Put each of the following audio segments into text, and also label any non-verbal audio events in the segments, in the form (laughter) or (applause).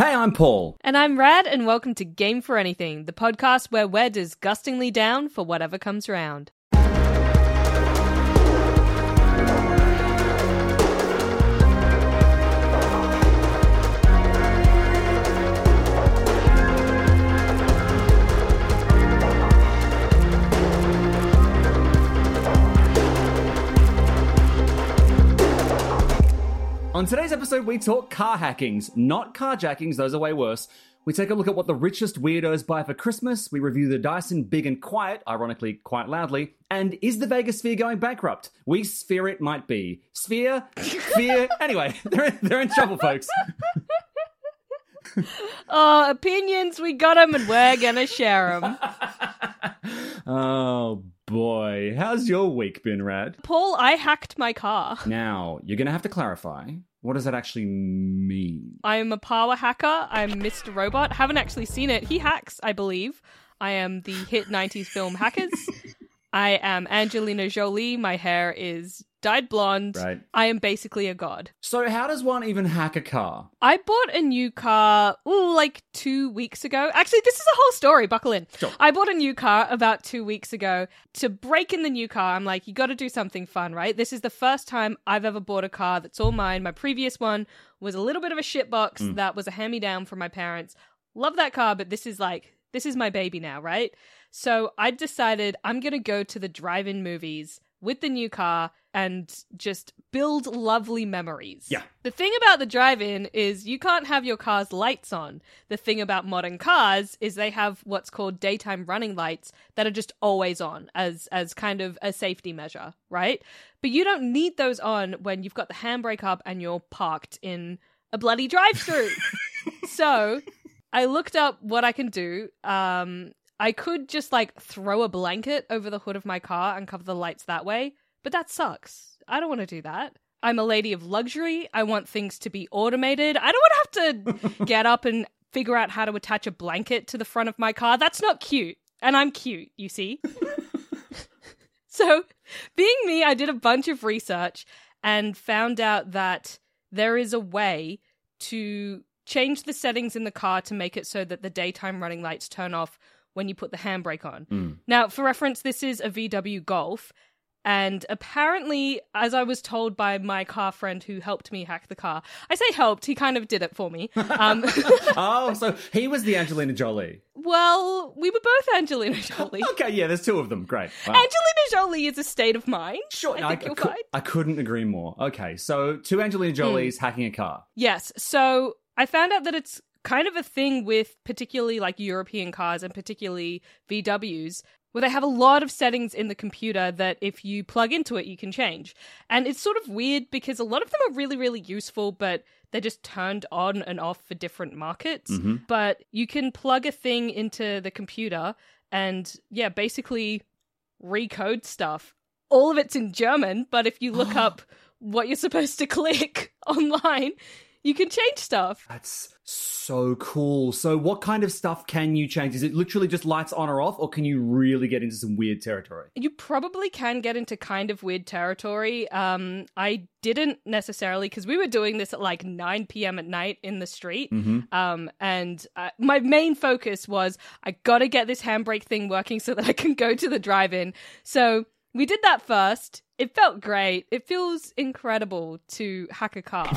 Hey, I'm Paul. And I'm Rad, and welcome to Game for Anything, the podcast where we're disgustingly down for whatever comes around. On today's episode, we talk car hackings, not carjackings, those are way worse. We take a look at what the richest weirdos buy for Christmas. We review the Dyson Big and Quiet, ironically, quite loudly. And is the Vegas Sphere going bankrupt? We sphere it might be. Sphere? Sphere? (laughs) anyway, they're, they're in trouble, folks. (laughs) Oh, opinions, we got them, and we're gonna share them. (laughs) oh boy. How's your week been, Rad? Paul, I hacked my car. Now, you're going to have to clarify. What does that actually mean? I am a power hacker. I'm Mr. Robot. Haven't actually seen it. He hacks, I believe. I am the hit 90s film Hackers. (laughs) I am Angelina Jolie. My hair is dyed blonde. Right. I am basically a god. So, how does one even hack a car? I bought a new car ooh, like two weeks ago. Actually, this is a whole story. Buckle in. Sure. I bought a new car about two weeks ago. To break in the new car, I'm like, you got to do something fun, right? This is the first time I've ever bought a car that's all mine. My previous one was a little bit of a shitbox mm. that was a hand me down from my parents. Love that car, but this is like, this is my baby now, right? So I decided I'm going to go to the drive in movies with the new car and just build lovely memories. Yeah. The thing about the drive in is you can't have your car's lights on. The thing about modern cars is they have what's called daytime running lights that are just always on as as kind of a safety measure, right? But you don't need those on when you've got the handbrake up and you're parked in a bloody drive-through. (laughs) so, I looked up what I can do. Um I could just like throw a blanket over the hood of my car and cover the lights that way, but that sucks. I don't want to do that. I'm a lady of luxury. I want things to be automated. I don't want to have to (laughs) get up and figure out how to attach a blanket to the front of my car. That's not cute. And I'm cute, you see? (laughs) so, being me, I did a bunch of research and found out that there is a way to change the settings in the car to make it so that the daytime running lights turn off when you put the handbrake on. Hmm. Now, for reference, this is a VW Golf. And apparently, as I was told by my car friend who helped me hack the car, I say helped, he kind of did it for me. Um, (laughs) (laughs) oh, so he was the Angelina Jolie. well, we were both Angelina (laughs) Jolie. Okay, yeah, there's two of them. Great. Wow. Angelina Jolie is a state of mind. Sure, I no, think you'll cou- find. I couldn't agree more. Okay, so two Angelina Jolies Hmm. hacking a car. Yes. So I found out that it's kind of a thing with particularly like European cars and particularly VWs where they have a lot of settings in the computer that if you plug into it, you can change. And it's sort of weird because a lot of them are really, really useful, but they're just turned on and off for different markets. Mm-hmm. But you can plug a thing into the computer and, yeah, basically recode stuff. All of it's in German, but if you look (gasps) up what you're supposed to click (laughs) online, you can change stuff. That's so cool. So, what kind of stuff can you change? Is it literally just lights on or off, or can you really get into some weird territory? You probably can get into kind of weird territory. Um, I didn't necessarily because we were doing this at like 9 p.m. at night in the street. Um, and uh, my main focus was I gotta get this handbrake thing working so that I can go to the drive-in. So we did that first. It felt great. It feels incredible to hack a car.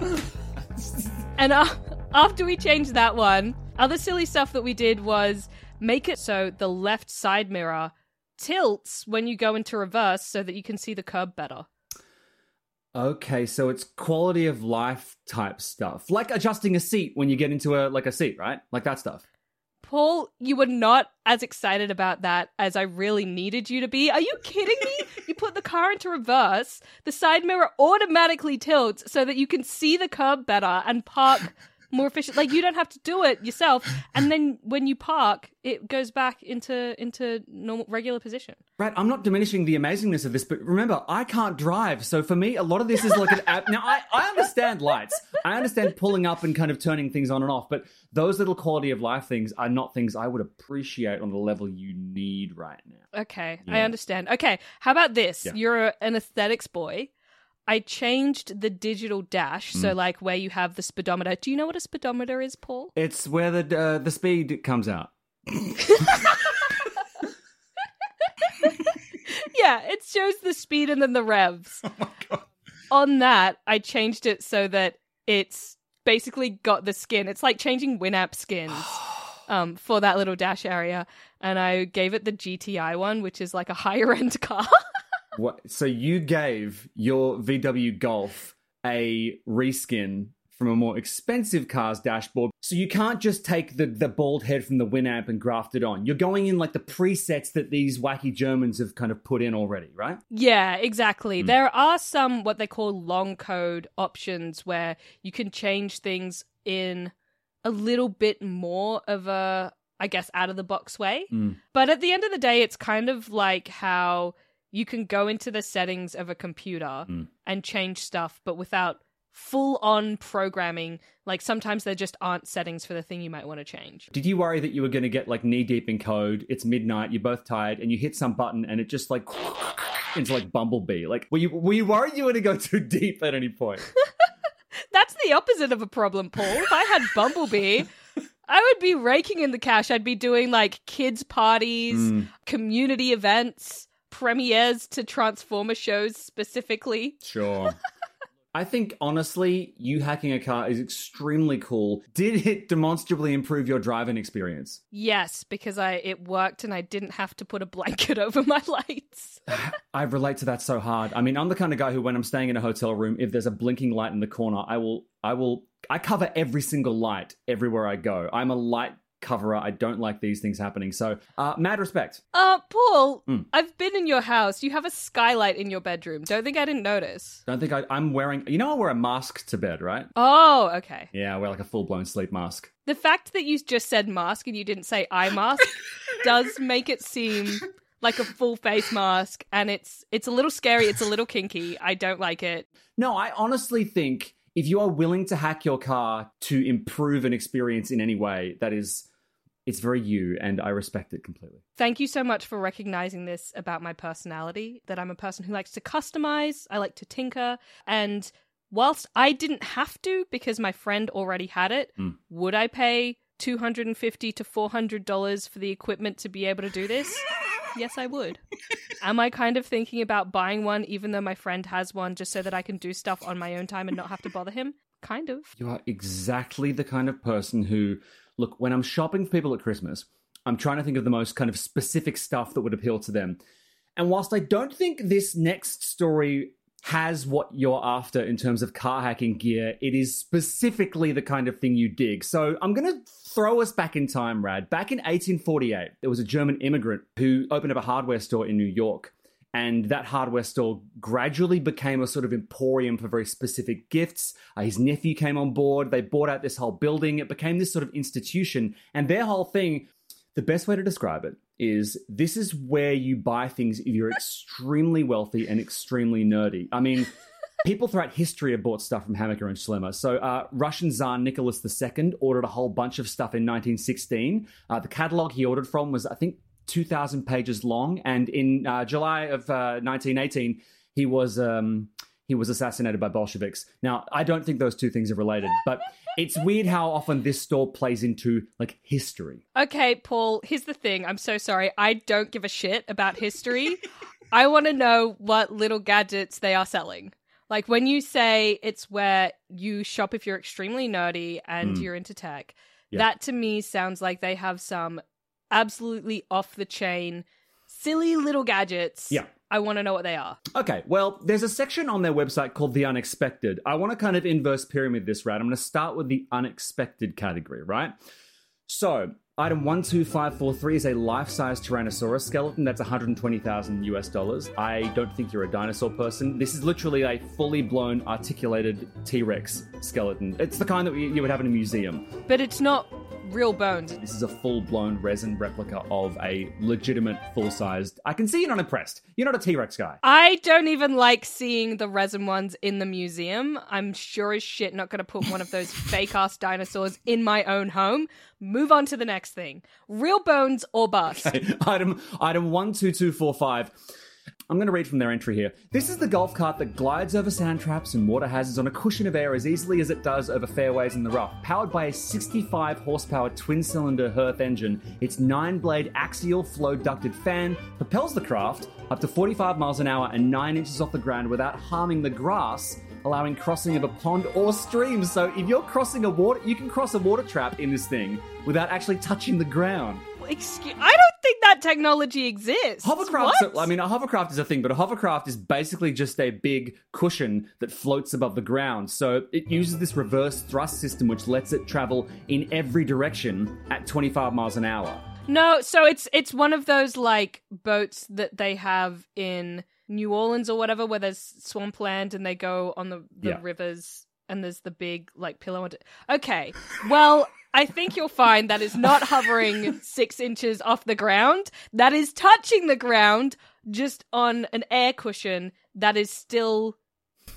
(laughs) and uh, (laughs) after we changed that one, other silly stuff that we did was make it so the left side mirror tilts when you go into reverse so that you can see the curb better. Okay, so it's quality of life type stuff, like adjusting a seat when you get into a like a seat, right? Like that stuff. Paul, you were not as excited about that as I really needed you to be. Are you kidding me? (laughs) you put the car into reverse, the side mirror automatically tilts so that you can see the curb better and park more efficient. Like you don't have to do it yourself, and then when you park, it goes back into into normal regular position. Right, I'm not diminishing the amazingness of this, but remember, I can't drive. So for me, a lot of this is like an (laughs) app. Now, I, I understand lights. I understand pulling up and kind of turning things on and off, but those little quality of life things are not things I would appreciate on the level you need right now. Okay, I understand. Okay, how about this? Yeah. You're an aesthetics boy. I changed the digital dash, so Mm. like where you have the speedometer. Do you know what a speedometer is, Paul? It's where the uh, the speed comes out. (laughs) yeah, it shows the speed and then the revs. On that, I changed it so that it's basically got the skin. It's like changing Winamp skins (gasps) um, for that little dash area. And I gave it the GTI one, which is like a higher end (laughs) car. What? So you gave your VW Golf a reskin from a more expensive car's dashboard. So you can't just take the, the bald head from the Winamp and graft it on. You're going in like the presets that these wacky Germans have kind of put in already, right? Yeah, exactly. There are some what they call long code options where you can change things in a little bit more of a, I guess, out of the box way. Mm. But at the end of the day, it's kind of like how you can go into the settings of a computer Mm. and change stuff, but without full on programming. Like sometimes there just aren't settings for the thing you might want to change. Did you worry that you were going to get like knee deep in code? It's midnight, you're both tired, and you hit some button and it just like (laughs) into like Bumblebee. Like, were you were you worried you were going to go (laughs) too deep at any point? (laughs) That's the opposite of a problem, Paul. If I had Bumblebee, I would be raking in the cash. I'd be doing like kids' parties, Mm. community events, premieres to Transformer shows specifically. Sure. (laughs) I think honestly, you hacking a car is extremely cool. Did it demonstrably improve your driving experience? Yes, because I it worked and I didn't have to put a blanket (laughs) over my lights. (laughs) I relate to that so hard. I mean, I'm the kind of guy who, when I'm staying in a hotel room, if there's a blinking light in the corner, I will, I will, I cover every single light everywhere I go. I'm a light coverer. I don't like these things happening. So, uh, mad respect. Uh, Paul, Mm. I've been in your house. You have a skylight in your bedroom. Don't think I didn't notice. Don't think I, I'm wearing. You know, I wear a mask to bed, right? Oh, okay. Yeah, I wear like a full blown sleep mask. The fact that you just said mask and you didn't say eye mask (laughs) does make it seem like a full face mask and it's it's a little scary, it's a little kinky. I don't like it. No, I honestly think if you are willing to hack your car to improve an experience in any way, that is, it's very you, and I respect it completely. Thank you so much for recognizing this about my personality that I'm a person who likes to customize, I like to tinker, and whilst I didn't have to because my friend already had it, Mm. would I pay 250 to 400 dollars for the equipment to be able to do this? (laughs) Yes, I would. Am I kind of thinking about buying one even though my friend has one just so that I can do stuff on my own time and not have to bother him? Kind of. You are exactly the kind of person who, look, when I'm shopping for people at Christmas, I'm trying to think of the most kind of specific stuff that would appeal to them. And whilst I don't think this next story has what you're after in terms of car hacking gear, it is specifically the kind of thing you dig. So I'm going to throw us back in time, Rad. Back in 1848, there was a German immigrant who opened up a hardware store in New York. And that hardware store gradually became a sort of emporium for very specific gifts. Uh, his nephew came on board. They bought out this whole building. It became this sort of institution. And their whole thing, the best way to describe it is this is where you buy things if you're extremely wealthy and extremely nerdy. I mean, (laughs) people throughout history have bought stuff from Hammacher and Schlemmer. So, uh, Russian Tsar Nicholas II ordered a whole bunch of stuff in 1916. Uh, the catalog he ordered from was, I think, 2,000 pages long. And in uh, July of uh, 1918, he was. Um, he was assassinated by Bolsheviks. Now, I don't think those two things are related, but it's weird how often this store plays into like history. Okay, Paul, here's the thing. I'm so sorry. I don't give a shit about history. I want to know what little gadgets they are selling. Like when you say it's where you shop if you're extremely nerdy and Mm. you're into tech, Yeah. that to me sounds like they have some absolutely off the chain, silly little gadgets. Yeah. I want to know what they are. Okay, well, there's a section on their website called The Unexpected. I want to kind of inverse pyramid this route. I'm going to start with the unexpected category, right? So, Item 12543 is a life size Tyrannosaurus skeleton. That's 120,000 US dollars. I don't think you're a dinosaur person. This is literally a fully blown, articulated T Rex skeleton. It's the kind that you would have in a museum. But it's not real bones. This is a full blown resin replica of a legitimate full sized. I can see you're not impressed. You're not a T Rex guy. I don't even like seeing the resin ones in the museum. I'm sure as shit not going to put one of those (laughs) fake ass dinosaurs in my own home. Move on to the next thing. Real bones or bust. (laughs) Okay. Item item one two two four five. I'm going to read from their entry here. This is the golf cart that glides over sand traps and water hazards on a cushion of air as easily as it does over fairways in the rough. Powered by a 65 horsepower twin cylinder Hirth engine, its nine blade axial flow ducted fan propels the craft up to 45 miles an hour and 9 inches off the ground without harming the grass, allowing crossing of a pond or stream. So if you're crossing a water, you can cross a water trap in this thing without actually touching the ground. Excuse, I don't think that technology exists. Hovercraft. What? I mean, a hovercraft is a thing, but a hovercraft is basically just a big cushion that floats above the ground. So it uses this reverse thrust system, which lets it travel in every direction at 25 miles an hour. No, so it's it's one of those like boats that they have in New Orleans or whatever, where there's swampland and they go on the, the Yeah. rivers and there's the big like pillow. And okay, well, I think you'll find that is not hovering (laughs) six inches off the ground. That is touching the ground just on an air cushion that is still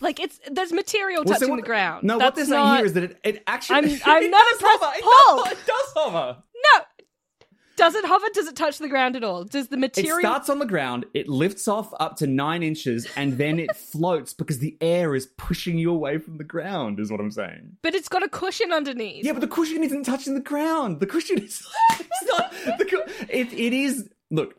like it's there's material Well, so touching what- the ground. No, what That's they're saying not- here is that it, it actually. I'm- (laughs) I'm not impressed. Paul! it does hover. Does it hover? Does it touch the ground at all? Does the material. It starts on the ground, it lifts off up to nine inches, and then it (laughs) floats because the air is pushing you away from the ground, is what I'm saying. But it's got a cushion underneath. Yeah, but the cushion isn't touching the ground. The cushion is. (laughs) it's not. The, it, it is. Look,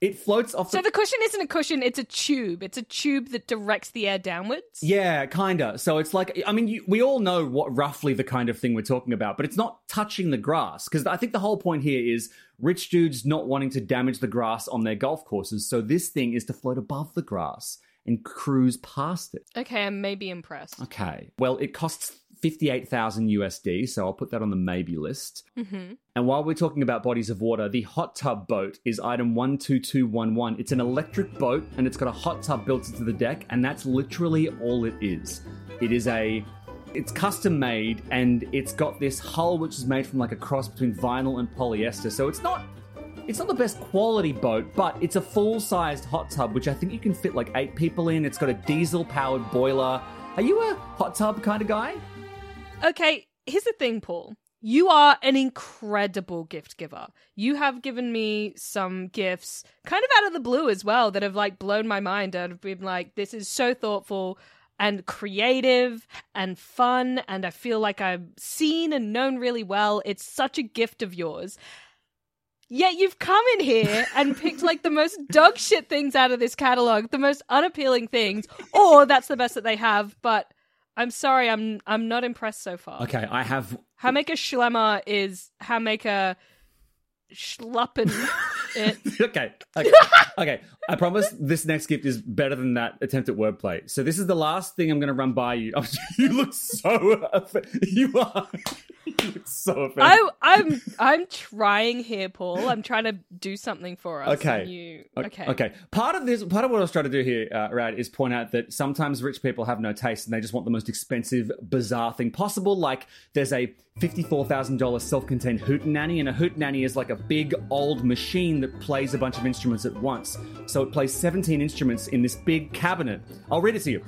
it floats off the. So the cushion isn't a cushion, it's a tube. It's a tube that directs the air downwards. yeah, kinda. So it's like, I mean, you, we all know what roughly the kind of thing we're talking about, but it's not touching the grass. Because I think the whole point here is rich dudes not wanting to damage the grass on their golf courses. So this thing is to float above the grass and cruise past it. Okay, I may be impressed. Okay. Well, it costs 58,000 USD, so I'll put that on the maybe list. hmm And while we're talking about bodies of water, the hot tub boat is item 12211. It's an electric boat and it's got a hot tub built into the deck, and that's literally all it is. It is a it's custom made and it's got this hull which is made from like a cross between vinyl and polyester. So it's not it's not the best quality boat, but it's a full-sized hot tub which I think you can fit like 8 people in. It's got a diesel-powered boiler. Are you a hot tub kind of guy? Okay, here's the thing, Paul. You are an incredible gift giver. You have given me some gifts kind of out of the blue as well that have like blown my mind and have been like, this is so thoughtful and creative and fun. And I feel like I'm seen and known really well. It's such a gift of yours. Yet you've come in here (laughs) and picked like the most dog shit things out of this catalog, the most unappealing things, or that's the best that they have. But I'm sorry, I'm I'm not impressed so far. Okay, I have Hammacher Schlemmer is Hamaker Schluppen (laughs) it. (laughs) okay, okay, okay. I promise this next gift is better than that attempt at wordplay. So this is the last thing I'm going to run by you. (laughs) Oh, you look so (laughs) you are you look so offended. I I'm I'm trying here, Paul. I'm trying to do something for us. Okay. You okay? Okay. Part of this, part of what I was trying to do here, uh, Rad, is point out that sometimes rich people have no taste and they just want the most expensive, bizarre thing possible. Like there's a fifty-four thousand dollars self-contained hootenanny, and a hootenanny is like a big old machine that plays a bunch of instruments at once. So it plays seventeen instruments in this big cabinet. I'll read it to you.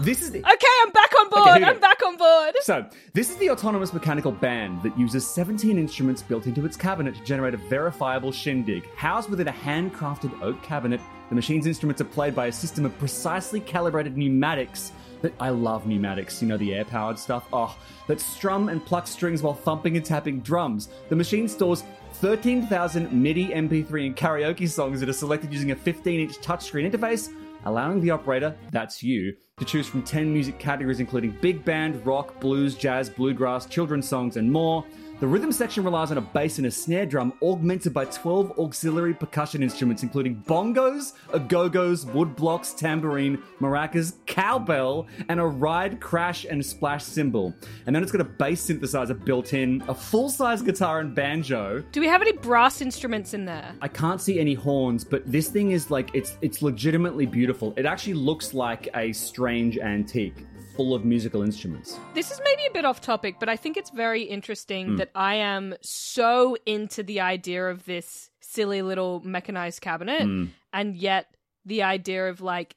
This is the, Okay, I'm back on board. we I'm back on board. so, this is the autonomous mechanical band that uses 17 instruments built into its cabinet to generate a verifiable shindig. Housed within a handcrafted oak cabinet, the machine's instruments are played by a system of precisely calibrated pneumatics that I love pneumatics, you know, the air powered stuff. Oh, that strum and pluck strings while thumping and tapping drums. The machine stores 13,000 MIDI, MP3, and karaoke songs that are selected using a 15 inch touchscreen interface allowing the operator, that's you, to choose from 10 music categories including big band, rock, blues, jazz, bluegrass, children's songs, and more. The rhythm section relies on a bass and a snare drum augmented by 12 auxiliary percussion instruments, including bongos, agogos, woodblocks, tambourine, maracas, cowbell, and a ride, crash, and splash cymbal. And then it's got a bass synthesizer built in, a full size guitar and banjo. Do we have any brass instruments in there? I can't see any horns, but this thing is like it's it's legitimately beautiful. It actually looks like a strange antique full of musical instruments. This is maybe a bit off topic, but I think it's very interesting that I am so into the idea of this silly little mechanized cabinet, and yet the idea of like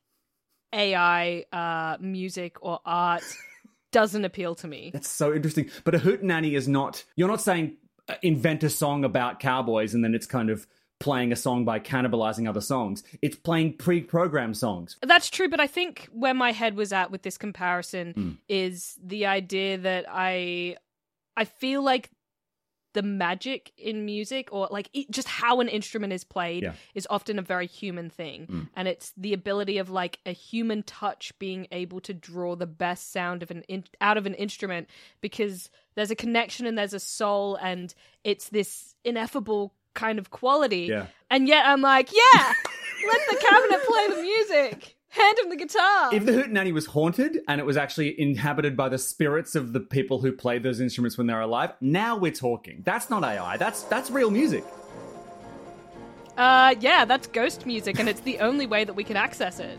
AI uh, music or art (laughs) doesn't appeal to me. That's so interesting. But a hootenanny is not. You're not saying uh, invent a song about cowboys and then it's kind of playing a song by cannibalizing other songs. It's playing pre-programmed songs. That's true, but I think where my head was at with this comparison Hmm. is the idea that I I feel like the magic in music or like it, just how an instrument is played Yeah. is often a very human thing Mm. and it's the ability of like a human touch being able to draw the best sound of an in- out of an instrument because there's a connection and there's a soul and it's this ineffable kind of quality Yeah. and yet I'm like, yeah, let the cabinet play the music. Hand him the guitar. If the hootenanny was haunted and it was actually inhabited by the spirits of the people who played those instruments when they were alive, now we're talking. That's not AI. That's that's real music. uh, yeah, that's ghost music, and it's the only way that we can access it.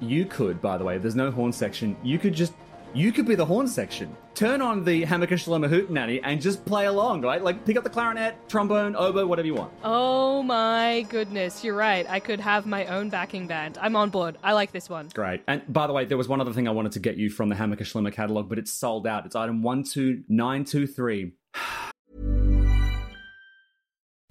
You could, by the way, there's no horn section, you could just you could be the horn section. Turn on the Hammacher Schlemmer Hootenanny and just play along, right? Like pick up the clarinet, trombone, oboe, whatever you want. Oh my goodness, you're right. I could have my own backing band. I'm on board. I like this one. Great. And by the way, there was one other thing I wanted to get you from the Shaloma catalog, but it's sold out. It's item 12923. (sighs)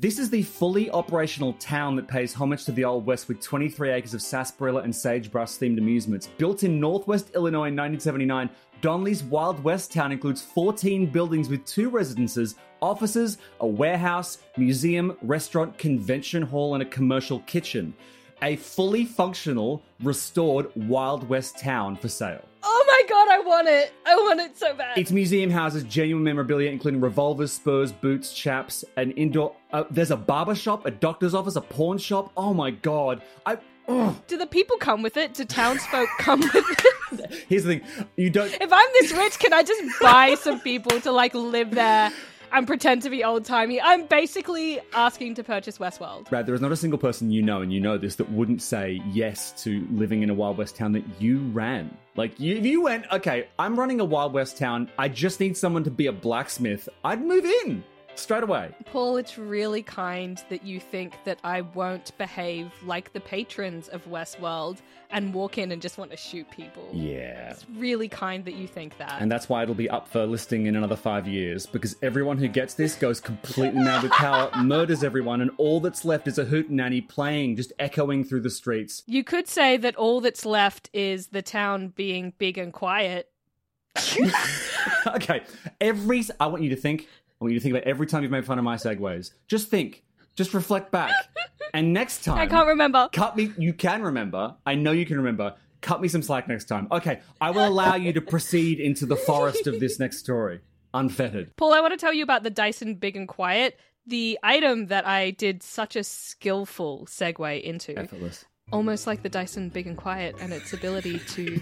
This is the fully operational town that pays homage to the Old West with 23 acres of sarsaparilla and sagebrush themed amusements. Built in Northwest Illinois in 1979, Donley's Wild West town includes 14 buildings with two residences, offices, a warehouse, museum, restaurant, convention hall, and a commercial kitchen. A fully functional, restored Wild West town for sale. Oh my god, I want it. I want it so bad. Its museum houses genuine memorabilia, including revolvers, spurs, boots, chaps, an indoor. Uh, there's a barber shop, a doctor's office, a pawn shop. Oh my god! I. ugh. Do the people come with it? Do townsfolk (laughs) come with it? Here's the thing: you don't. if I'm this rich, can I just buy some people to like live there and pretend to be old timey? I'm basically asking to purchase Westworld. Rad, there is not a single person you know, and you know this, that wouldn't say yes to living in a Wild West town that you ran. Like, you, if you went, okay, I'm running a Wild West town, I just need someone to be a blacksmith, I'd move in straight away. Paul, it's really kind that you think that I won't behave like the patrons of Westworld and walk in and just want to shoot people. Yeah. It's really kind that you think that. And that's why it'll be up for listing in another five years, because everyone who gets this goes completely mad with power, (laughs) murders everyone, and all that's left is a hootenanny playing, just echoing through the streets. you could say that all that's left is the town being big and quiet. (laughs) okay, every I want you to think. I want you to think about every time you've made fun of my segues. Just think. Just reflect back. (laughs) And next time, I can't remember. cut me. You can remember. I know you can remember. Cut me some slack next time. Okay, I will allow you to proceed into the forest of this next story, unfettered. Paul, I want to tell you about the Dyson Big and Quiet, the item that I did such a skillful segue into. Effortless. Almost like the Dyson Big and Quiet and its ability to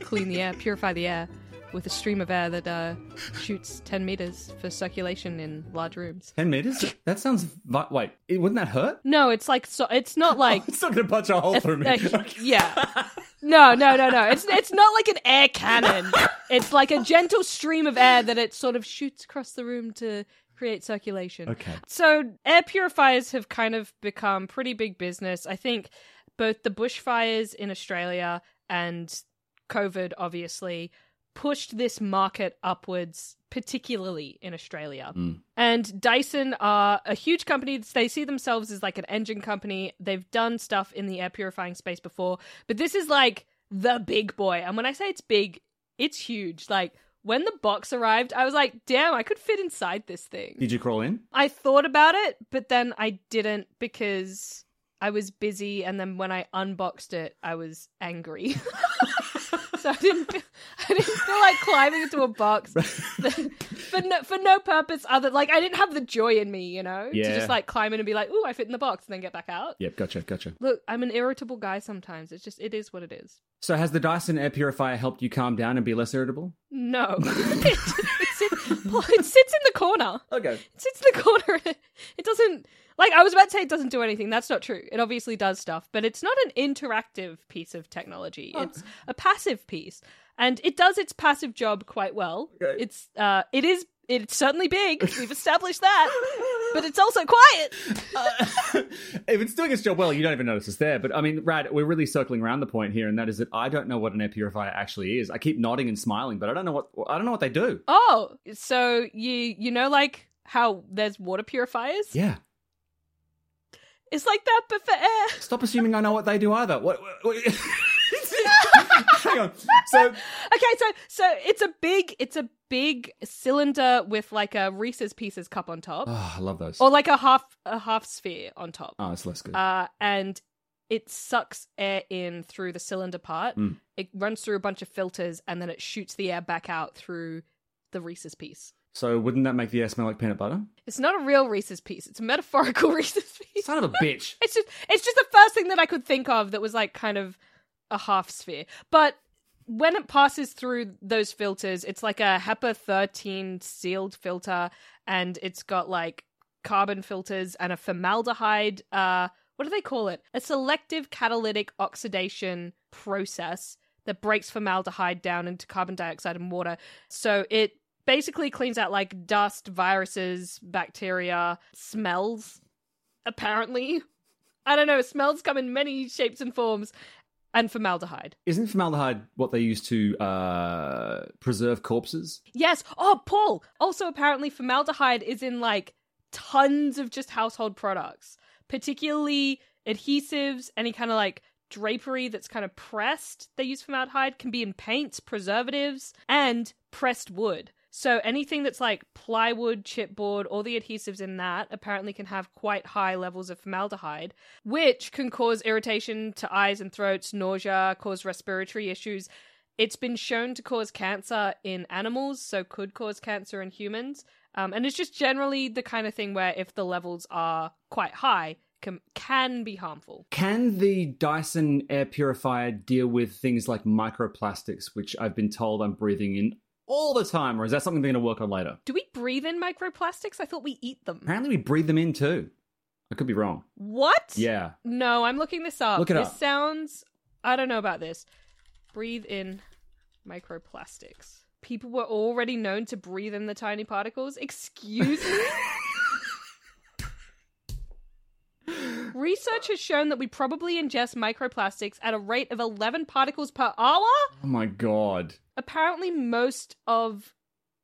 clean the air, purify the air with a stream of air that uh, shoots 10 meters for circulation in large rooms. Ten meters? That sounds. Vi- wait, it, wouldn't that hurt? No, it's like, so, it's not (laughs) like. It's not going to punch a hole through me. Uh, (laughs) yeah. No, no, no, no. It's it's not like an air cannon. It's like a gentle stream of air that it sort of shoots across the room to create circulation. Okay. So air purifiers have kind of become pretty big business. I think both the bushfires in Australia and COVID, obviously, pushed this market upwards, particularly in Australia. Hmm. And Dyson are a huge company. They see themselves as like an engine company. They've done stuff in the air purifying space before, but this is like the big boy. And when I say it's big, it's huge. Like when the box arrived, I was like, damn, I could fit inside this thing. Did you crawl in? I thought about it, but then I didn't because I was busy. And then when I unboxed it, I was angry. (laughs) so I didn't, feel, I didn't feel like climbing into a box (laughs) (laughs) for no, for no purpose other like I didn't have the joy in me, you know, to just like climb in and be like, "Ooh, I fit in the box," and then get back out. Yep, gotcha, gotcha. Look, I'm an irritable guy sometimes. It's just it is what it is. So has the Dyson air purifier helped you calm down and be less irritable? No, (laughs) it, it, sits, it sits in the corner. Okay. It sits in the corner. It doesn't like I was about to say it doesn't do anything. That's not true. It obviously does stuff, but it's not an interactive piece of technology. It's a passive piece, and it does its passive job quite well. Okay. It's uh, it is it's certainly big. (laughs) We've established that, but it's also quiet. (laughs) if it's doing its job well, you don't even notice it's there. But I mean, Rad, we're really circling around the point here, and that is that I don't know what an air purifier actually is. I keep nodding and smiling, but I don't know what I don't know what they do. Oh, so you you know like how there's water purifiers? Yeah. It's like that, but for air. Stop assuming I know what they do either. What? what, what- (laughs) Hang on. So Okay, so so it's a big it's a big cylinder with like a Reese's Pieces cup on top, oh, I love those. or like a half a half sphere on top. Oh, it's less good. Uh, and it sucks air in through the cylinder part. Mm. It runs through a bunch of filters, and then it shoots the air back out through the Reese's piece. So wouldn't that make the air smell like peanut butter? It's not a real Reese's piece; it's a metaphorical (laughs) Reese's piece. Son of a bitch. (laughs) It's just it's just the first thing that I could think of that was like kind of a half sphere. But when it passes through those filters, it's like a HEPA 13 sealed filter and it's got like carbon filters and a formaldehyde uh what do they call it? A selective catalytic oxidation process that breaks formaldehyde down into carbon dioxide and water. So it basically cleans out like dust, viruses, bacteria, smells apparently. I don't know, smells come in many shapes and forms, and formaldehyde. Isn't formaldehyde what they use to uh, preserve corpses? Yes. Oh, Paul. Also, apparently, formaldehyde is in like tons of just household products, particularly adhesives, any kind of like drapery that's kind of pressed. They use formaldehyde can be in paints, preservatives, and pressed wood. So anything that's like plywood, chipboard, all the adhesives in that apparently can have quite high levels of formaldehyde, which can cause irritation to eyes and throats, nausea, cause respiratory issues. It's been shown to cause cancer in animals, so could cause cancer in humans. Um, and it's just generally the kind of thing where if the levels are quite high, can, can be harmful. Can the Dyson air purifier deal with things like microplastics, which I've been told I'm breathing in all the time, or is that something they're going to work on later? Do we breathe in microplastics? I thought we eat them. Apparently, we breathe them in too. I could be wrong. What? Yeah. No, I'm looking this up. Look it this up. sounds. I don't know about this. Breathe in microplastics. People were already known to breathe in the tiny particles. Excuse me? (laughs) Research has shown that we probably ingest microplastics at a rate of 11 particles per hour. Oh my god. Apparently, most of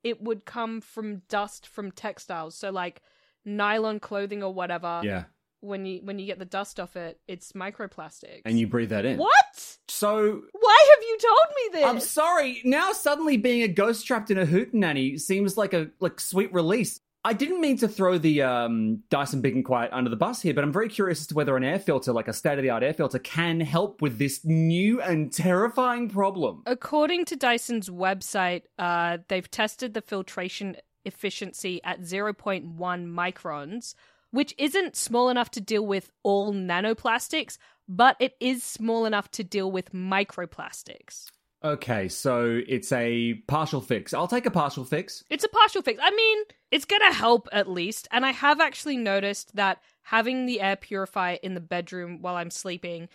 it would come from dust from textiles. So, like nylon clothing or whatever. Yeah. When you when you get the dust off it, it's microplastics. And you breathe that in. what? So Why have you told me this? I'm sorry. Now suddenly being a ghost trapped in a hootenanny seems like a like sweet release. I didn't mean to throw the um, Dyson Big and Quiet under the bus here, but I'm very curious as to whether an air filter, like a state of the art air filter, can help with this new and terrifying problem. According to Dyson's website, uh, they've tested the filtration efficiency at 0.1 microns, which isn't small enough to deal with all nanoplastics, but it is small enough to deal with microplastics. Okay, so it's a partial fix. I'll take a partial fix. It's a partial fix. I mean, it's gonna help at least. And I have actually noticed that having the air purifier in the bedroom while I'm sleeping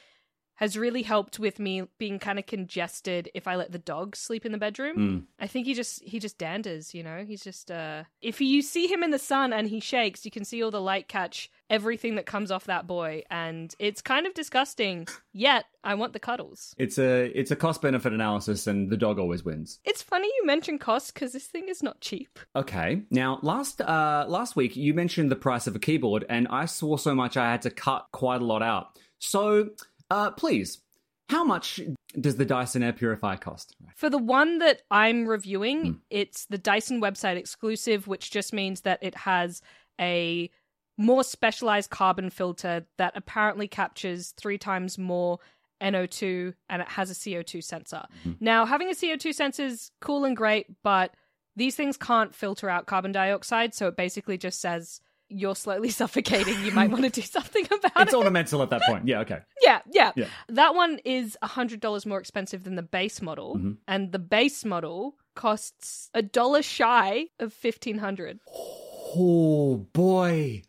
has really helped with me being kind of congested if I let the dog sleep in the bedroom. Mm. I think he just he just danders, you know. He's just uh if you see him in the sun and he shakes, you can see all the light catch everything that comes off that boy and it's kind of disgusting. Yet I want the cuddles. It's a it's a cost benefit analysis, and the dog always wins. It's funny you mention cost because this thing is not cheap. Okay. Now, last uh, last week you mentioned the price of a keyboard, and I saw so much I had to cut quite a lot out. So, uh, please, how much does the Dyson Air Purifier cost? For the one that I'm reviewing, it's the Dyson website exclusive, which just means that it has a more specialized carbon filter that apparently captures three times more NO2 and it has a CO2 sensor. Now, having a CO2 sensor is cool and great, but these things can't filter out carbon dioxide, so it basically just says you're slowly (laughs) suffocating. You might (laughs) want to do something about It's it. It's ornamental at that (laughs) point. Yeah. Okay. Yeah, yeah, Yeah. That one is hundred dollars more expensive than the base model, Mm-hmm. and the base model costs a dollar shy of fifteen hundred. Oh boy.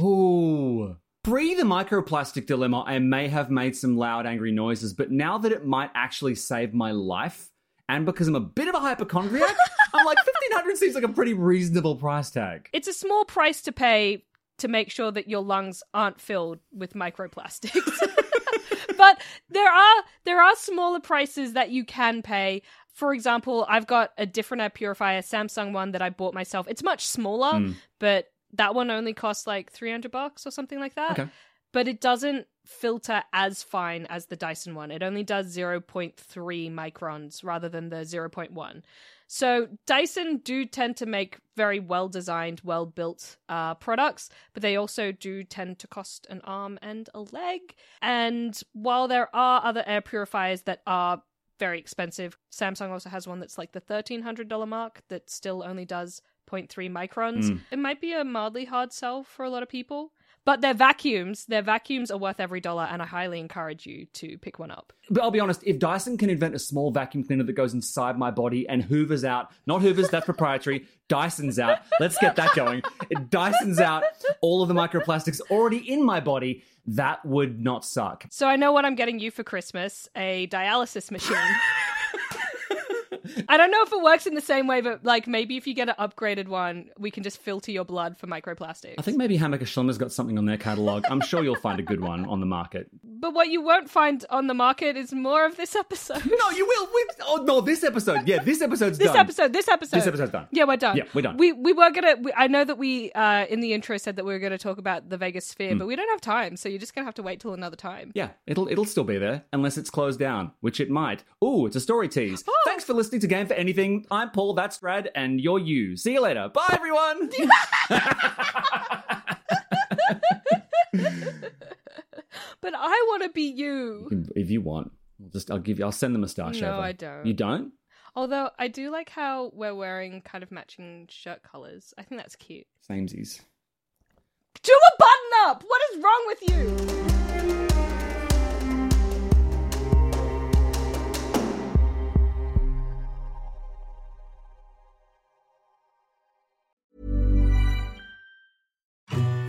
Oh. Pre the microplastic dilemma, I may have made some loud, angry noises, but now that it might actually save my life, and because I'm a bit of a hypochondriac, I'm like fifteen hundred seems like a pretty reasonable price tag. It's a small price to pay to make sure that your lungs aren't filled with microplastics. (laughs) but there are there are smaller prices that you can pay. For example, I've got a different air purifier, Samsung one that I bought myself. It's much smaller, Hmm. but that one only costs like 300 bucks or something like that. Okay. But it doesn't filter as fine as the Dyson one. It only does 0.3 microns rather than the 0.1. So Dyson do tend to make very well designed, well built uh, products, but they also do tend to cost an arm and a leg. And while there are other air purifiers that are very expensive, Samsung also has one that's like the $1,300 mark that still only does 0.3 microns. It might be a mildly hard sell for a lot of people. But their vacuums, their vacuums are worth every dollar, and I highly encourage you to pick one up. But I'll be honest, if Dyson can invent a small vacuum cleaner that goes inside my body and hoovers out, not hoovers, that's proprietary, Dyson's out, let's get that going. It Dyson's out all of the microplastics already in my body, that would not suck. So I know what I'm getting you for Christmas a dialysis machine. (laughs) I don't know if it works in the same way, but like maybe if you get an upgraded one, we can just filter your blood for microplastics. I think maybe Hammacher Schlemmer's got something on their catalogue. I'm sure you'll find a good one on the market. But what you won't find on the market is more of this episode. No, you will. We, oh, no, this episode. Yeah, this episode's This done. This episode, this episode, This episode's done. Yeah, we're done. Yeah, we're done. We we were gonna. We, I know that we uh in the intro said that we were gonna talk about the Vegas Sphere, Hmm. but we don't have time, so you're just gonna have to wait till another time. Yeah, it'll it'll still be there unless it's closed down, which it might. Ooh, it's a story tease. Oh. Thanks for listening Game for Anything. I'm Paul, that's Rad, and you're you. See you later. Bye, everyone. (laughs) But I want to be you. if you want, I'll just I'll give you. I'll send the moustache No, over. I don't. You don't? Although I do like how we're wearing kind of matching shirt colors. I think that's cute. Samesies. Do a button up. What is wrong with you?